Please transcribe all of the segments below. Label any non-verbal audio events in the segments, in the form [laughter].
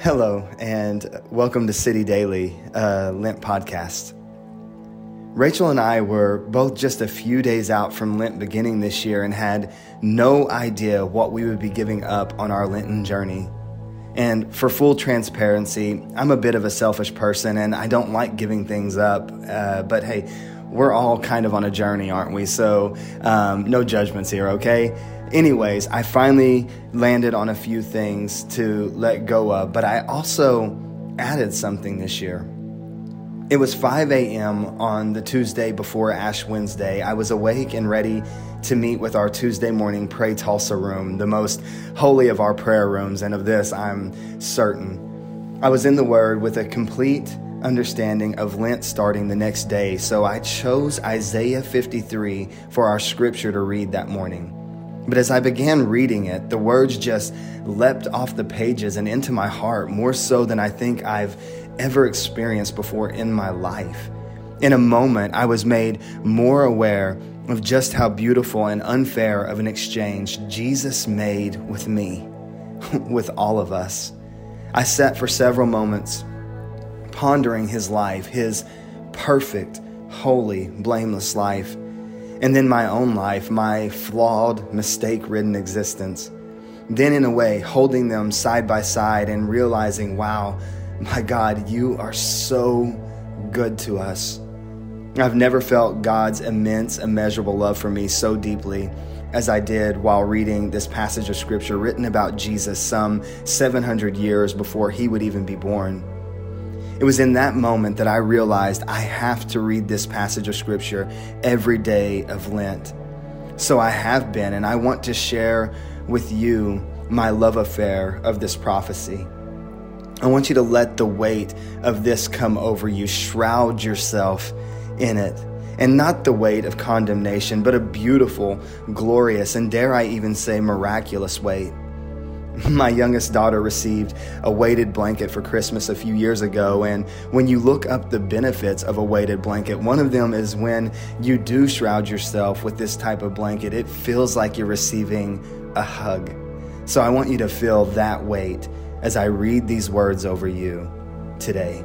Hello, and welcome to City Daily, a Lent podcast. Rachel and I were both just a few days out from Lent beginning this year and had no idea what we would be giving up on our Lenten journey. And for full transparency, I'm a bit of a selfish person and I don't like giving things up. Uh, but hey, we're all kind of on a journey, aren't we? So um, no judgments here, okay? Anyways, I finally landed on a few things to let go of, but I also added something this year. It was 5 a.m. on the Tuesday before Ash Wednesday. I was awake and ready to meet with our Tuesday morning Pray Tulsa room, the most holy of our prayer rooms, and of this I'm certain. I was in the Word with a complete understanding of Lent starting the next day, so I chose Isaiah 53 for our scripture to read that morning. But as I began reading it, the words just leapt off the pages and into my heart more so than I think I've ever experienced before in my life. In a moment, I was made more aware of just how beautiful and unfair of an exchange Jesus made with me, [laughs] with all of us. I sat for several moments pondering his life, his perfect, holy, blameless life, and then my own life, my flawed, mistake ridden existence. Then, in a way, holding them side by side and realizing, wow, my God, you are so good to us. I've never felt God's immense, immeasurable love for me so deeply as I did while reading this passage of scripture written about Jesus some 700 years before he would even be born. It was in that moment that I realized I have to read this passage of scripture every day of Lent. So I have been, and I want to share with you my love affair of this prophecy. I want you to let the weight of this come over you, shroud yourself in it. And not the weight of condemnation, but a beautiful, glorious, and dare I even say miraculous weight. [laughs] My youngest daughter received a weighted blanket for Christmas a few years ago, and when you look up the benefits of a weighted blanket, one of them is when you do shroud yourself with this type of blanket, it feels like you're receiving a hug. So I want you to feel that weight as I read these words over you today.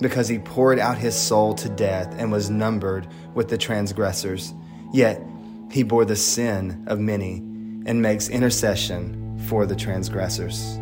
because he poured out his soul to death and was numbered with the transgressors. Yet he bore the sin of many and makes intercession for the transgressors.